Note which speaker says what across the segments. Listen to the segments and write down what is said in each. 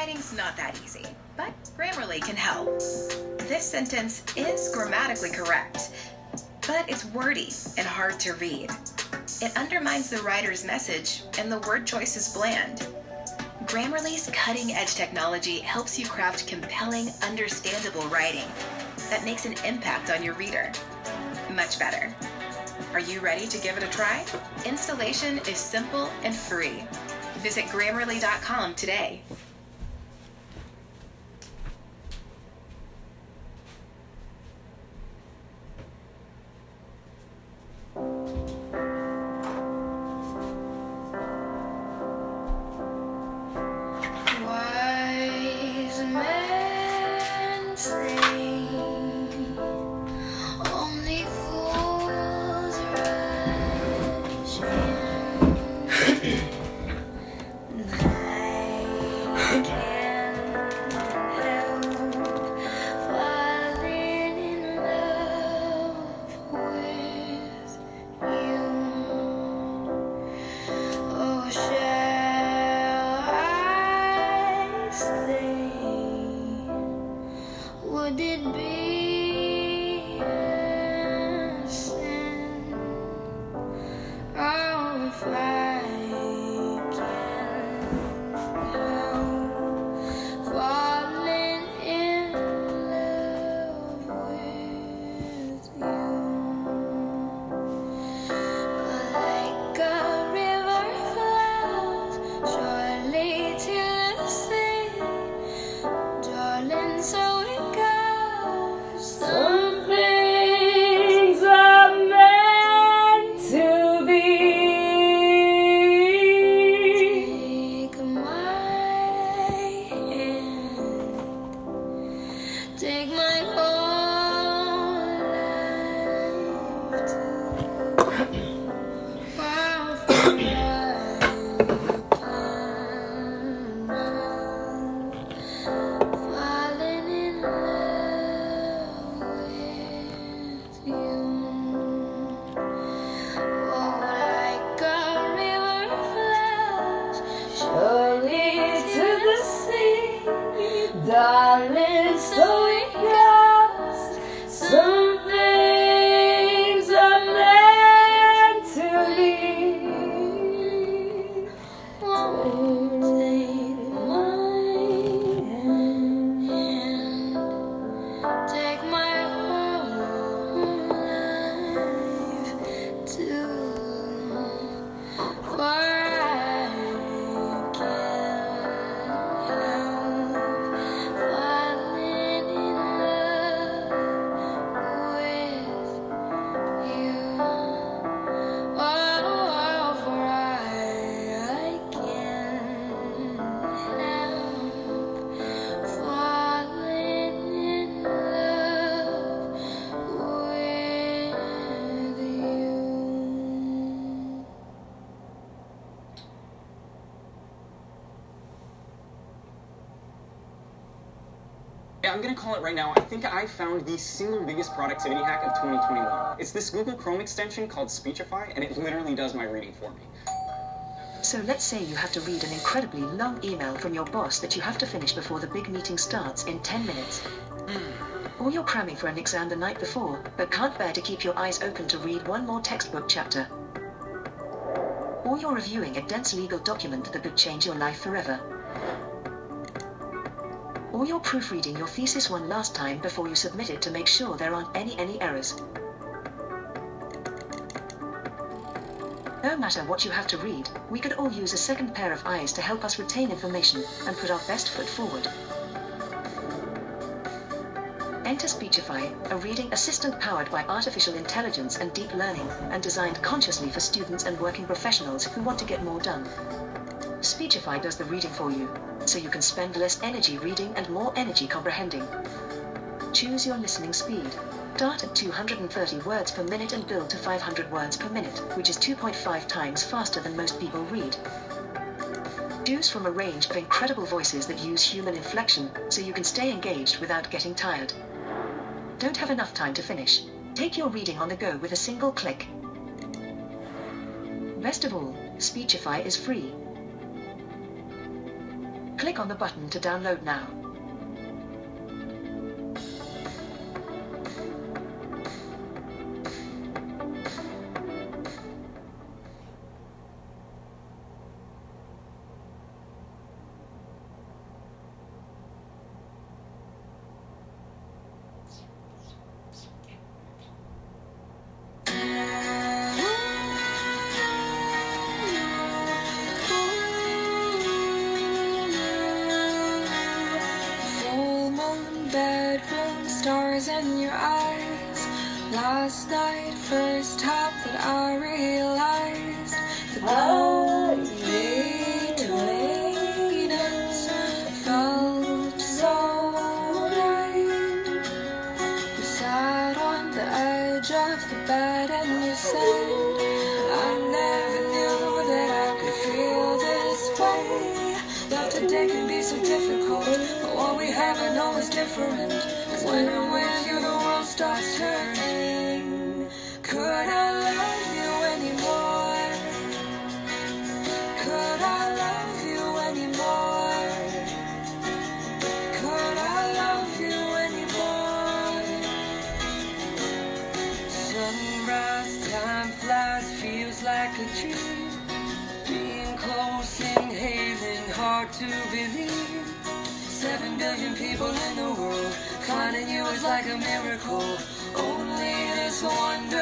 Speaker 1: writing's not that easy, but Grammarly can help. This sentence is grammatically correct, but it's wordy and hard to read. It undermines the writer's message, and the word choice is bland. Grammarly's cutting edge technology helps you craft compelling, understandable writing that makes an impact on your reader. Much better. Are you ready to give it a try? Installation is simple and free. Visit grammarly.com today.
Speaker 2: Call it right now. I think I found the single biggest productivity hack of 2021. It's this Google Chrome extension called Speechify, and it literally does my reading for me.
Speaker 3: So let's say you have to read an incredibly long email from your boss that you have to finish before the big meeting starts in 10 minutes. Hmm. Or you're cramming for an exam the night before, but can't bear to keep your eyes open to read one more textbook chapter. Or you're reviewing a dense legal document that could change your life forever. Or you're proofreading your thesis one last time before you submit it to make sure there aren't any any errors. No matter what you have to read, we could all use a second pair of eyes to help us retain information and put our best foot forward. Enter Speechify, a reading assistant powered by artificial intelligence and deep learning, and designed consciously for students and working professionals who want to get more done. Speechify does the reading for you, so you can spend less energy reading and more energy comprehending. Choose your listening speed. Start at 230 words per minute and build to 500 words per minute, which is 2.5 times faster than most people read. Choose from a range of incredible voices that use human inflection, so you can stay engaged without getting tired. Don't have enough time to finish? Take your reading on the go with a single click. Best of all, Speechify is free. Click on the button to download now.
Speaker 4: In your eyes. Last night, first time that I realized the glow like a miracle. Only this wonder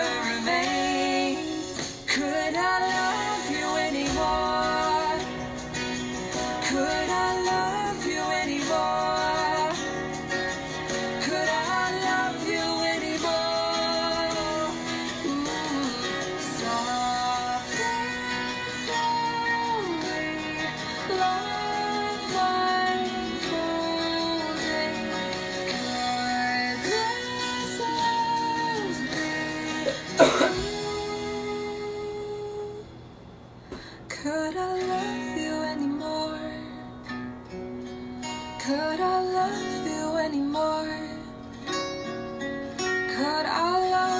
Speaker 4: Could I love you anymore? Could I love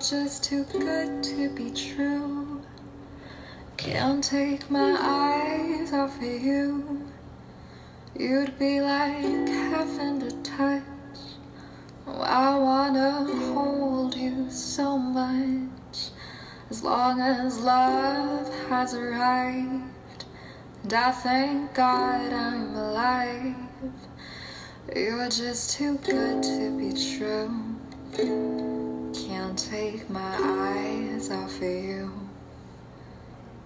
Speaker 4: just too good to be true. Can't take my eyes off of you. You'd be like heaven to touch. I wanna hold you so much. As long as love has arrived, and I thank God I'm alive. You're just too good to be true. Can't take my eyes off of you.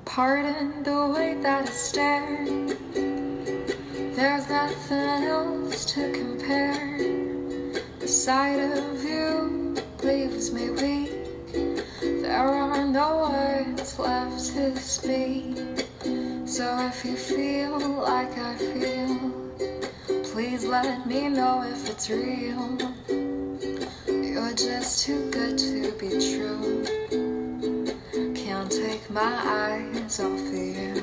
Speaker 4: Pardon the way that I stare. There's nothing else to compare. The sight of you leaves me weak. There are no words left to speak. So if you feel like I feel, please let me know if it's real. Just too good to be true. Can't take my eyes off of you.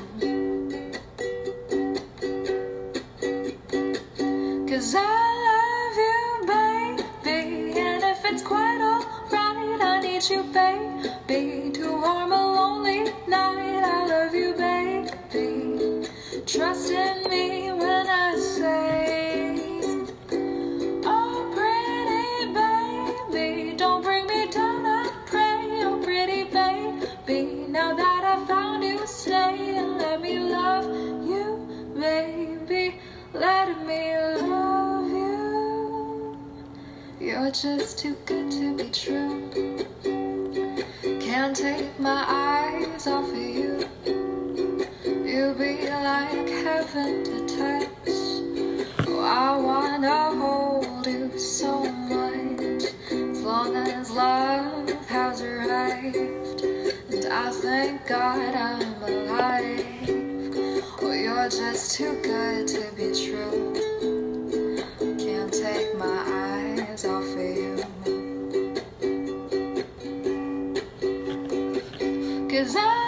Speaker 4: Cause I love you, baby. And if it's quite alright, I need you, baby. To warm a lonely night, I love you, baby. Trust in me just too good to be true. Can't take my eyes off of you. You be like heaven to touch. Oh, I wanna hold you so much. As long as love has arrived, and I thank God I'm alive. Oh, you're just too good to be true. Can't take my eyes it's all for you. Cause I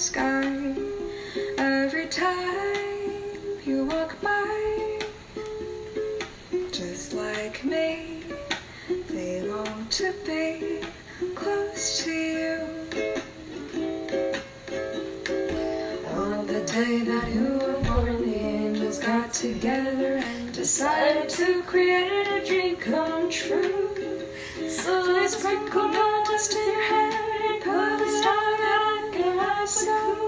Speaker 4: sky. Every time you walk by, just like me, they long to be close to you. On the day that you were born, the angels got together and decided to create a dream come true. So let's sprinkle gold dust in your head. Crocodile.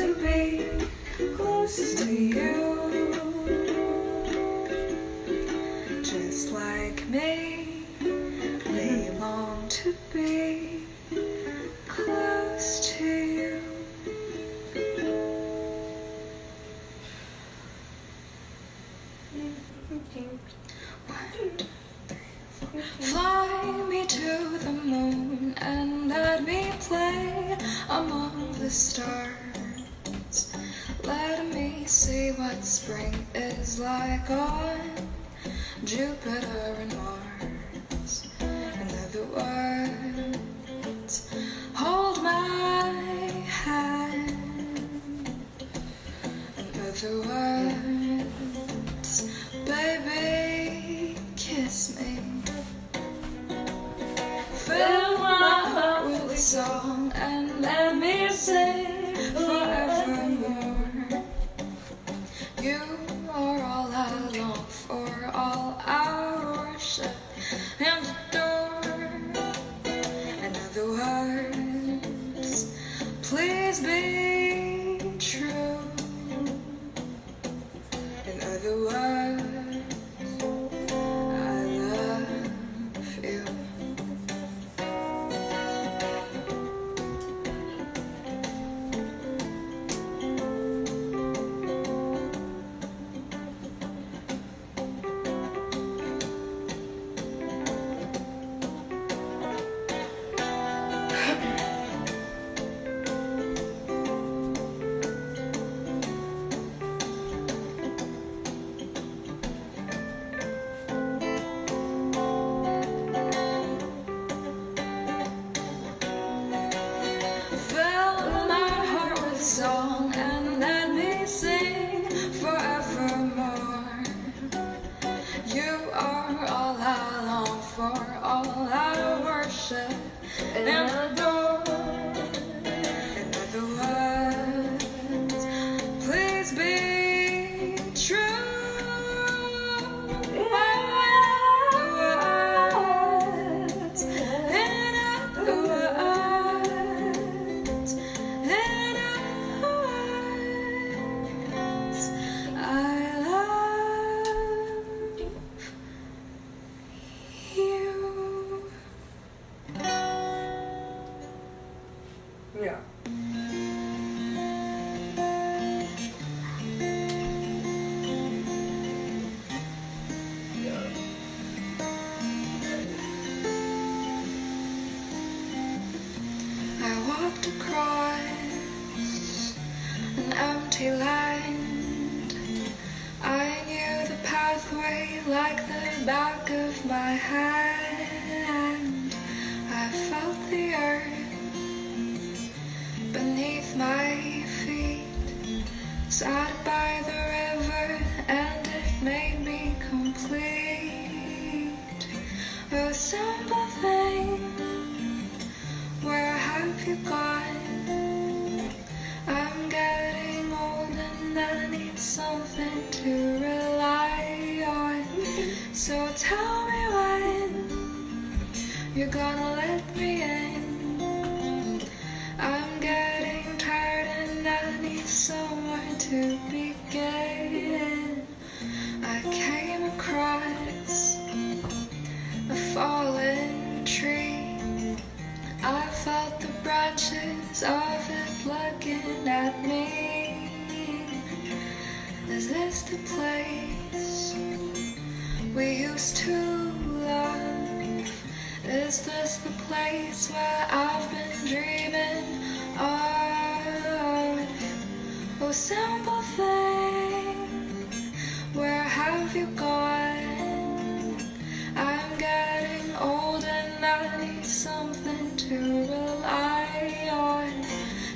Speaker 4: to be closest to you. So tell me when you're gonna let me in. I'm getting tired and I need somewhere to begin. I came across a fallen tree. I felt the branches of it looking at me. Is this the place? we used to love. Is this the place where I've been dreaming of? Oh, simple thing, where have you gone? I'm getting old and I need something to rely on.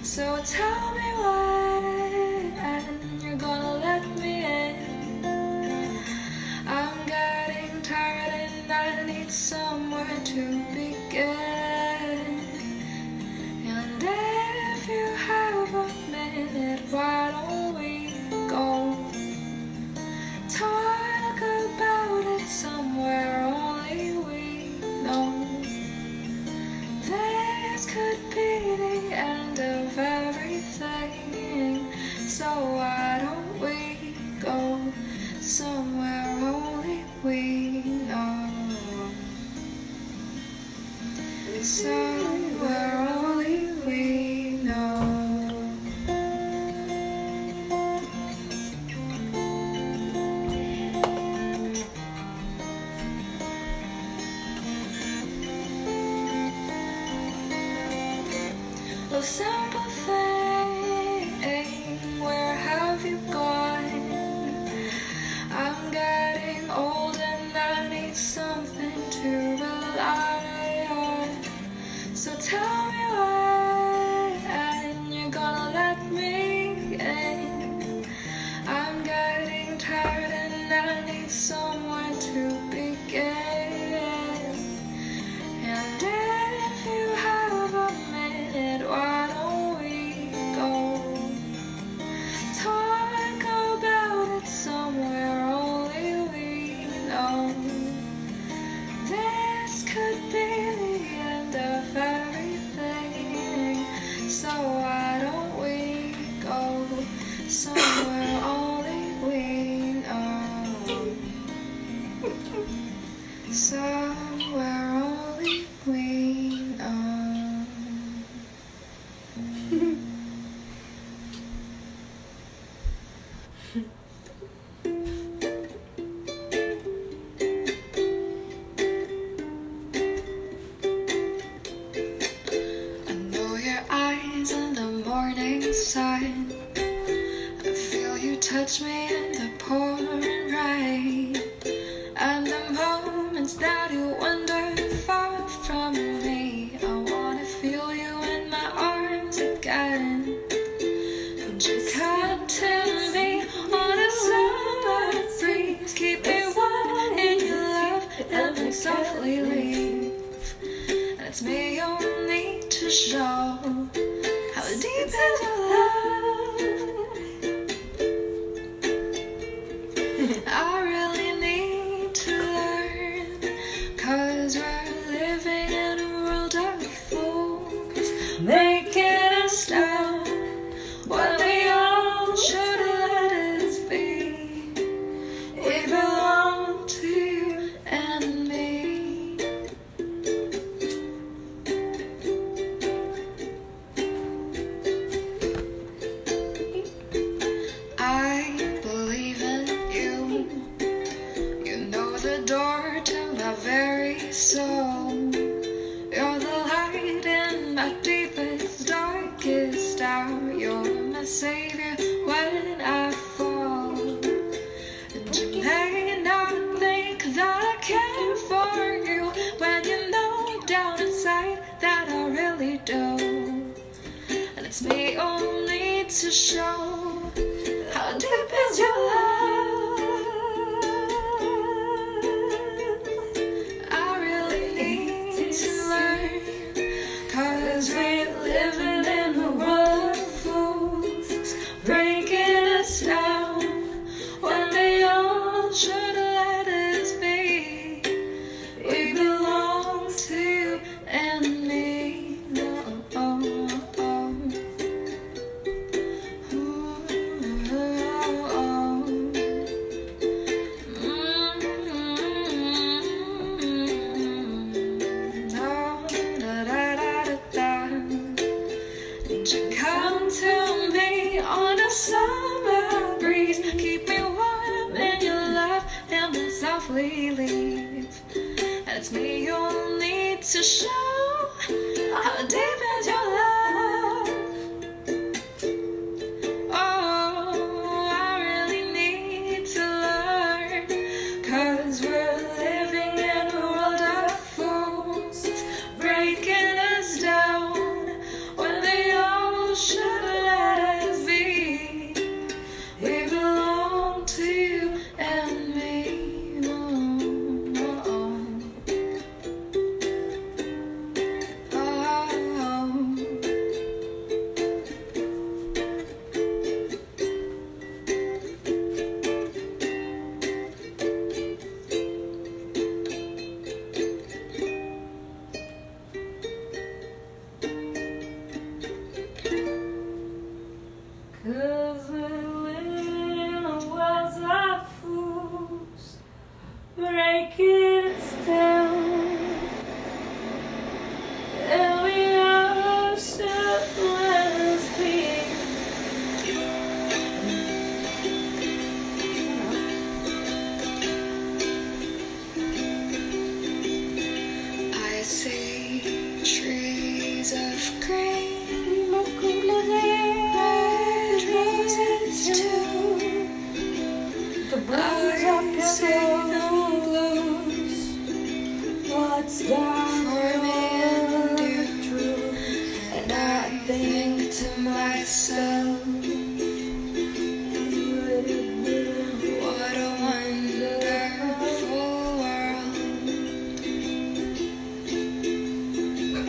Speaker 4: So tell Simple. myself and it's me You'll need to show how deep is your love.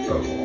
Speaker 4: Go.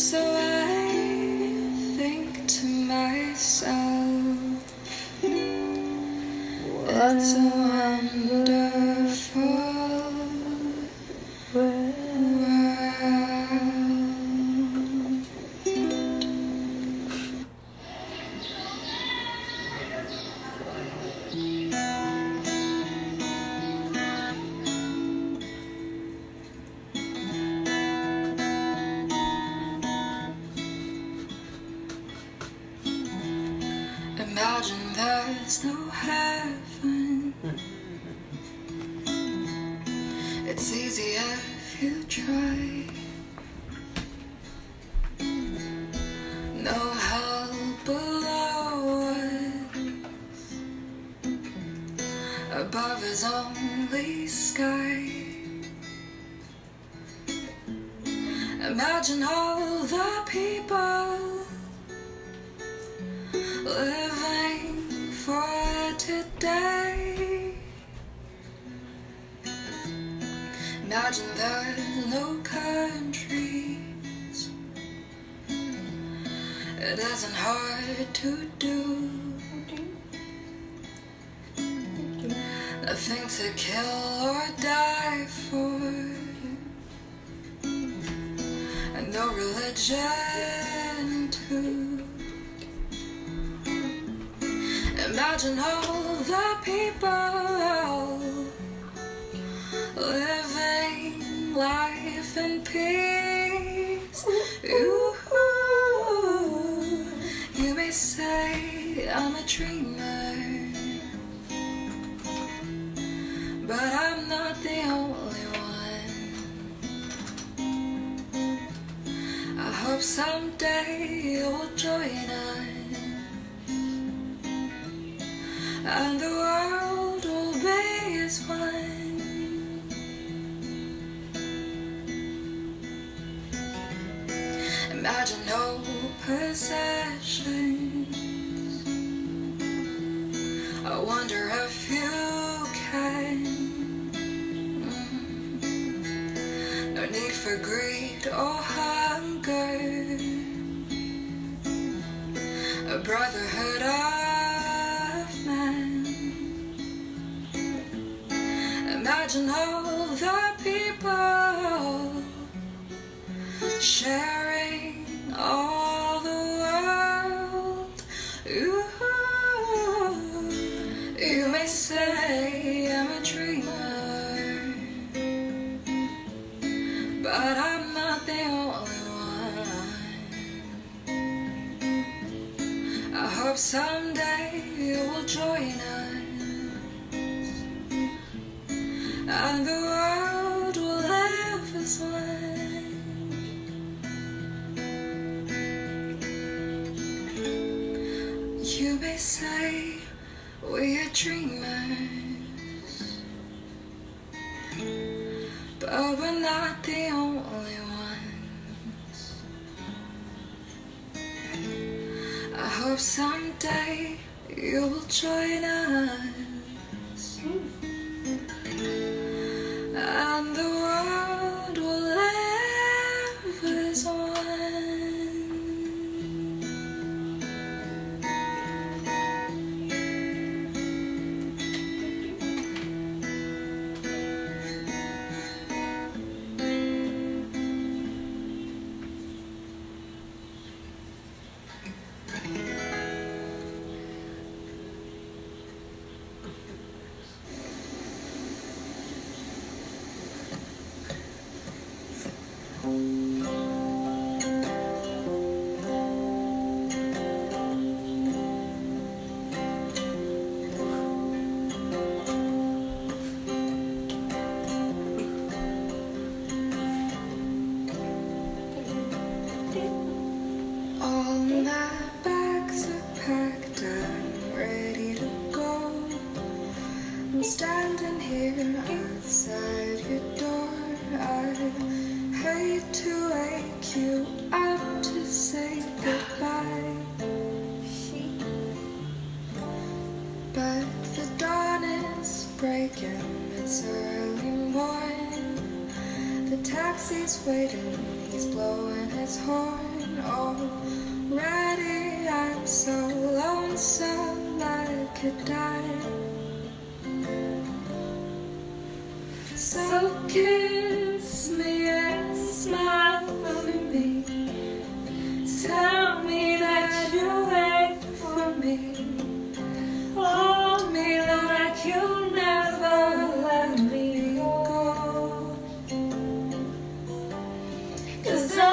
Speaker 4: So I think to myself, it's a wonder. legend. Imagine all the people living life in peace. You, you may say I'm a dreamer, but I. hope someday you'll join us. And the world will be as one. Imagine no possessions. I wonder if you can. No need for greed or hurt join us. Mm. And the good. Cause I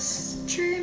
Speaker 4: just dream.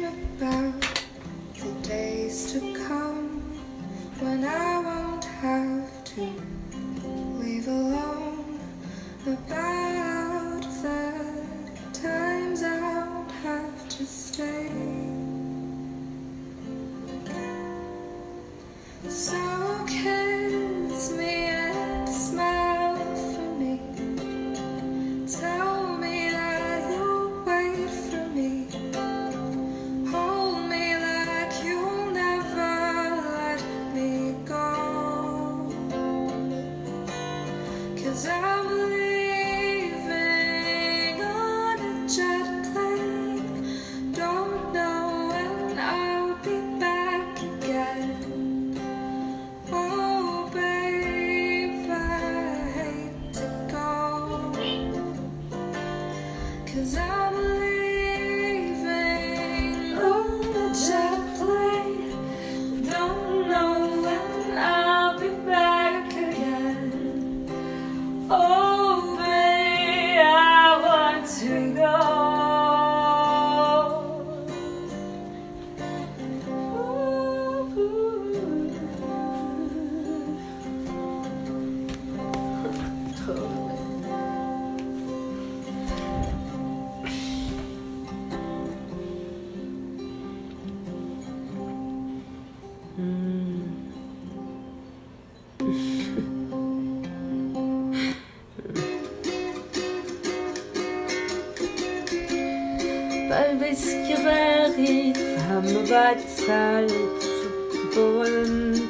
Speaker 4: gerecht haben bezahlt zu wollen.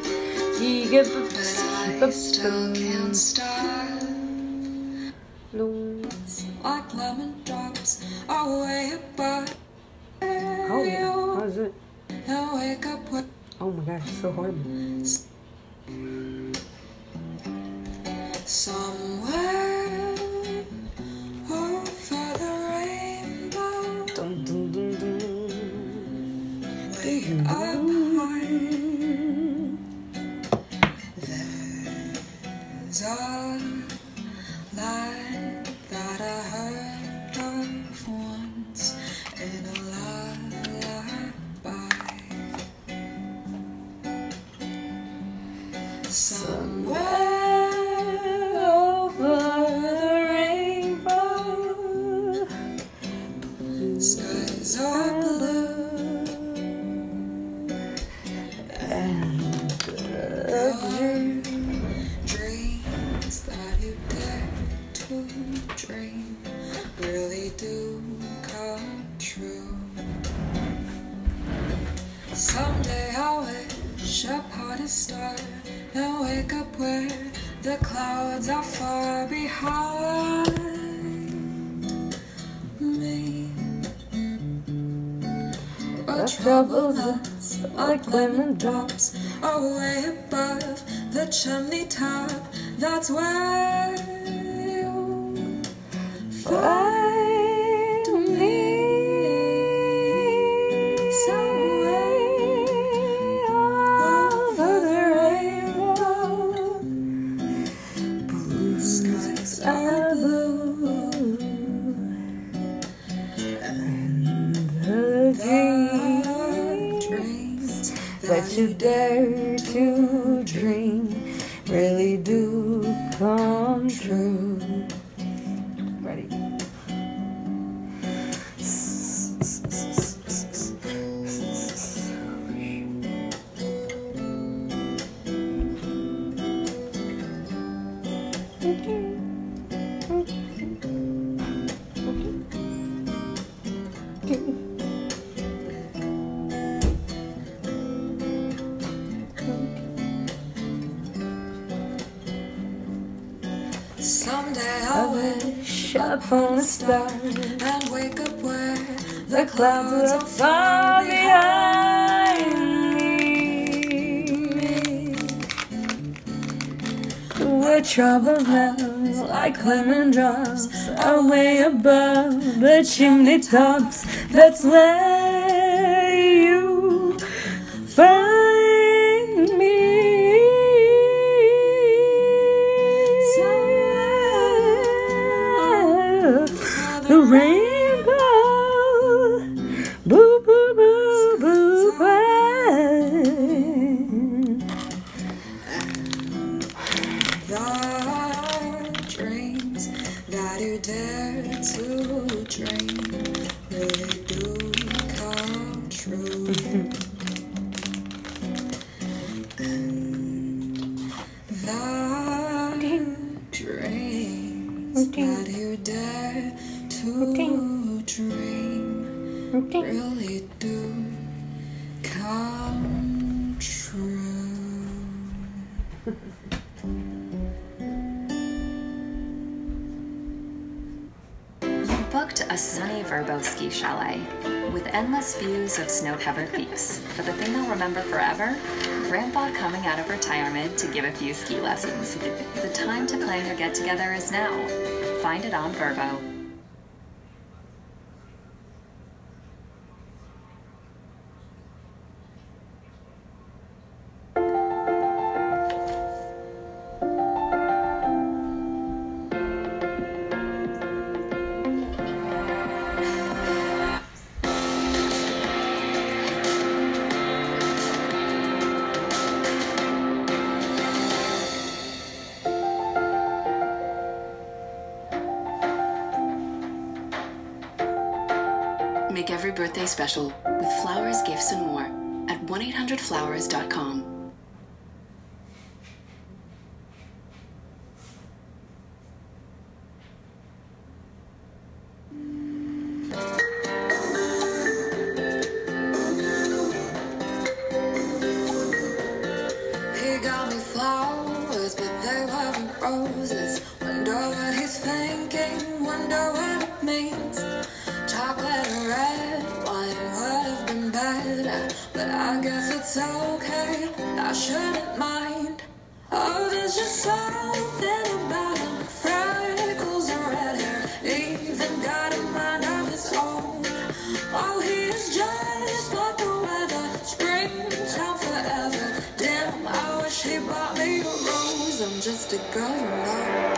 Speaker 4: Die Gebühren. troubles like lemon drops away above the chimney top. That's
Speaker 1: why. tops that's
Speaker 5: left. Views of snow-covered peaks. But the thing they'll remember forever? Grandpa coming out of retirement to give a few ski lessons. The time to plan your get-together is now. Find it on
Speaker 6: Vrbo. Special with flowers, gifts, and more at 1-800-Flowers.com.
Speaker 4: He got me flowers, but they weren't roses. Wonder what he's thinking, wonder what it means. I guess it's okay. I shouldn't mind. Oh, there's just something about him. Freckles and red hair, even got a mind of his own. Oh, he's just like the weather, springtime forever. Damn, I wish he bought me a rose. I'm just a girl, you know.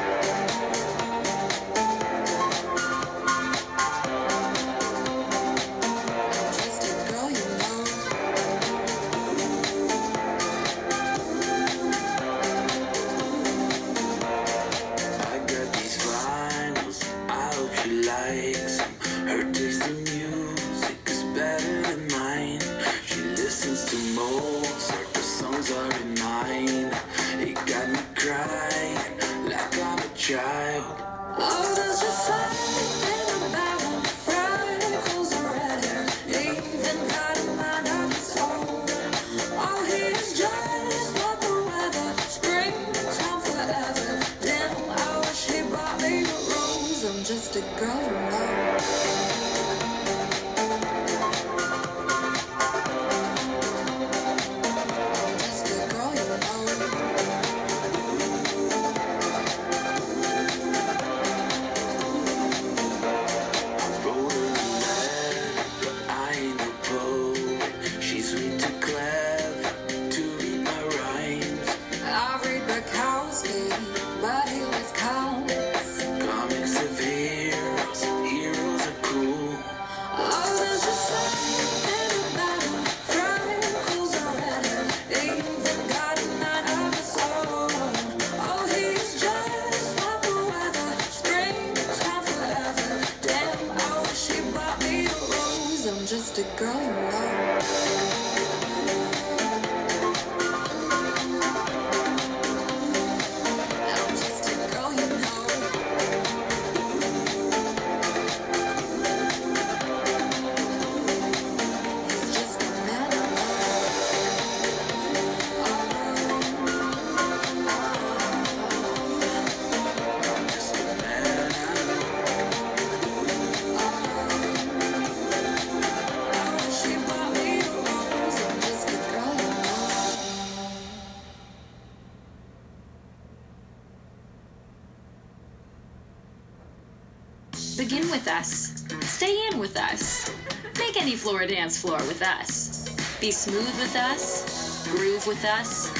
Speaker 7: Floor dance floor with us. Be smooth with us. Groove with us.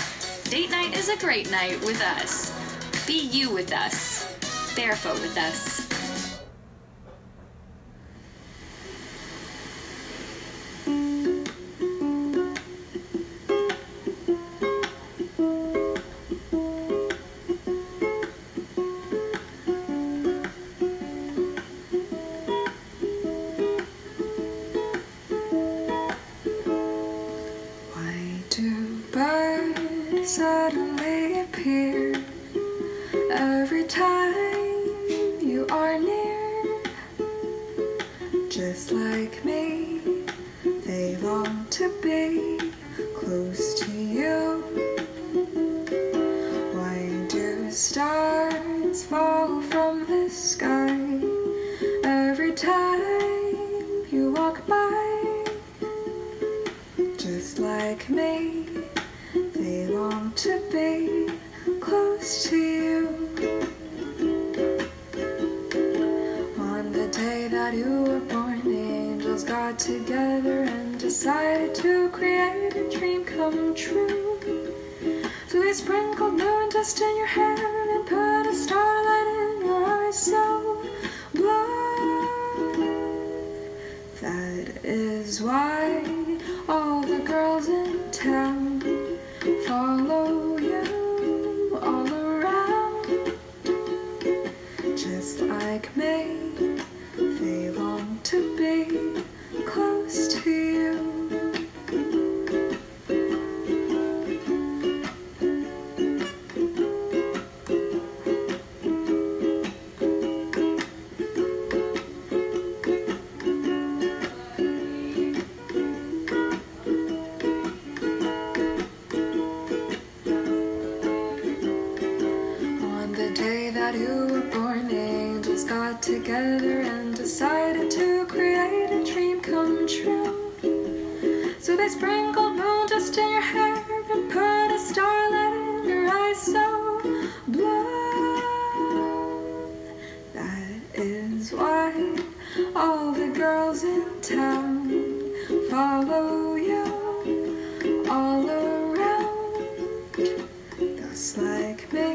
Speaker 7: Date night is a great night with us. Be you with us. Barefoot with us.
Speaker 4: To be Just like me,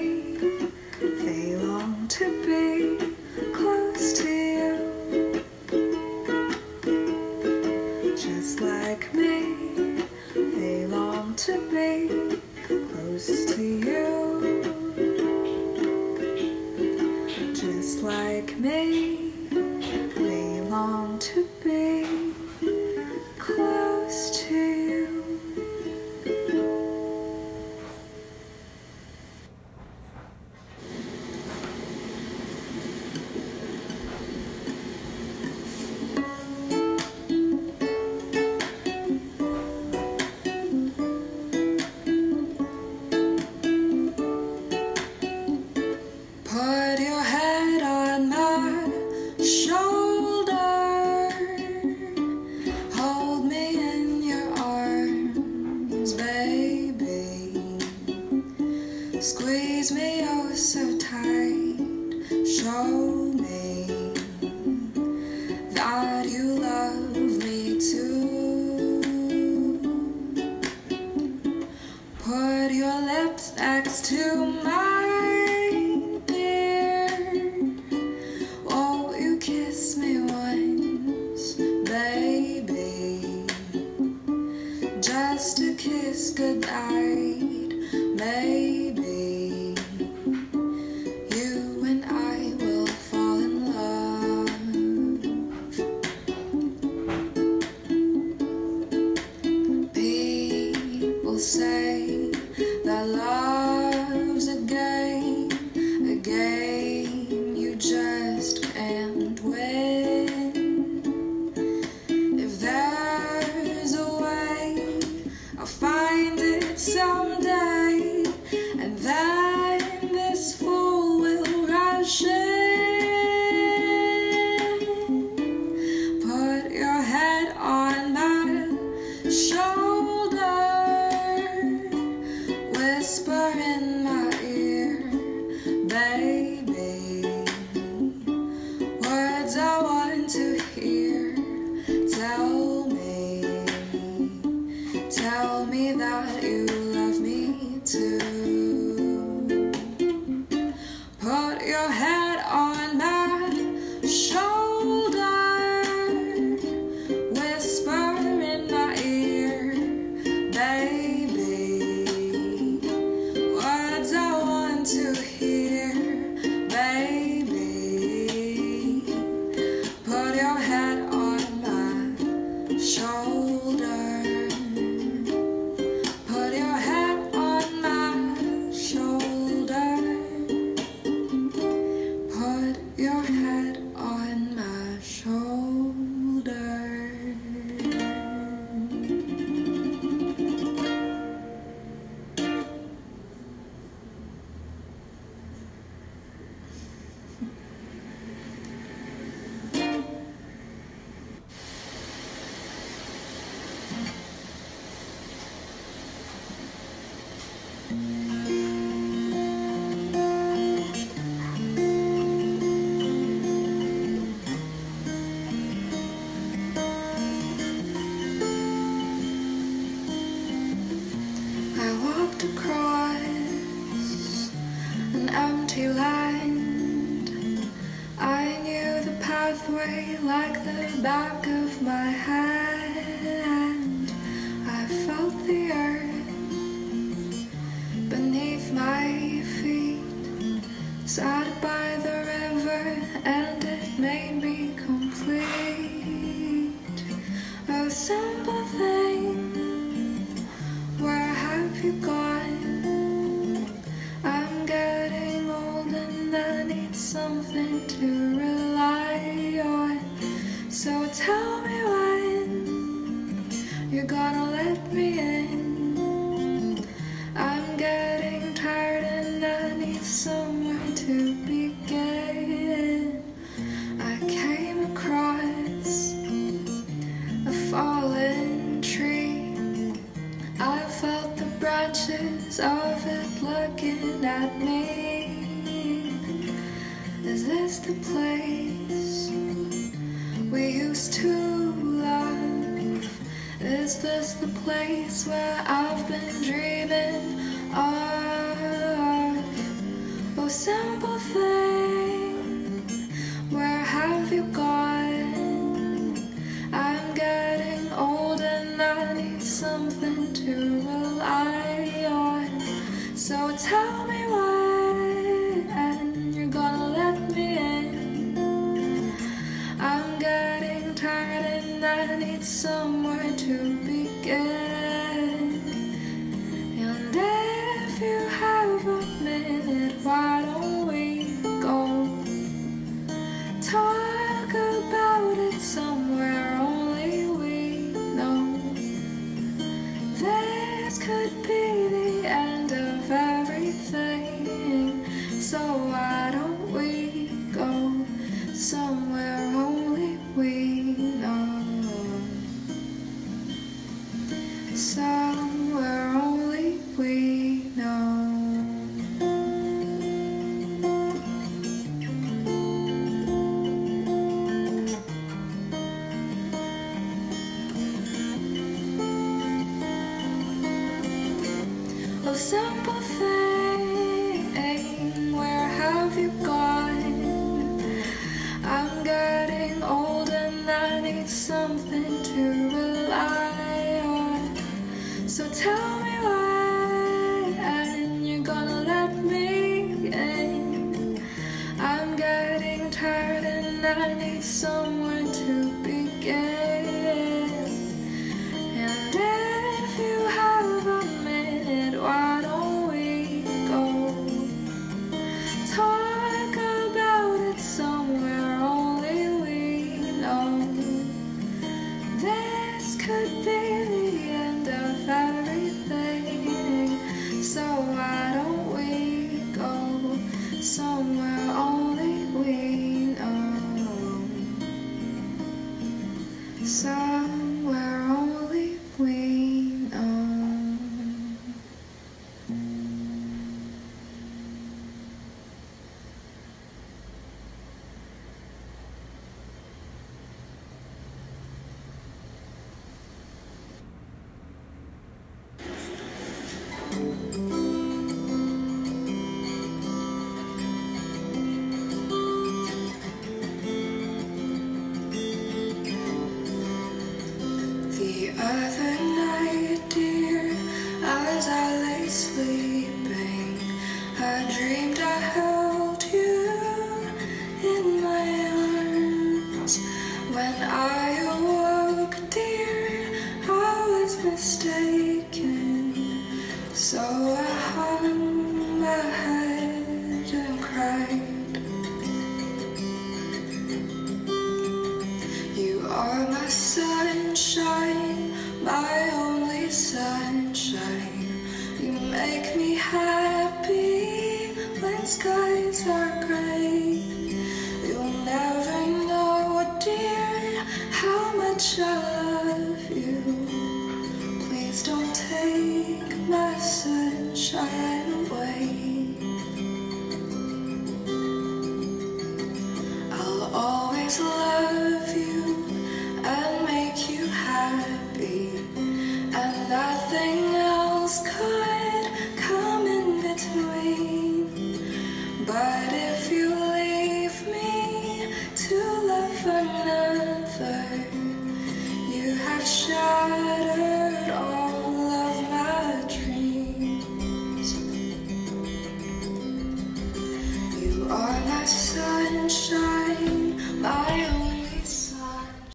Speaker 4: like the back of my hand.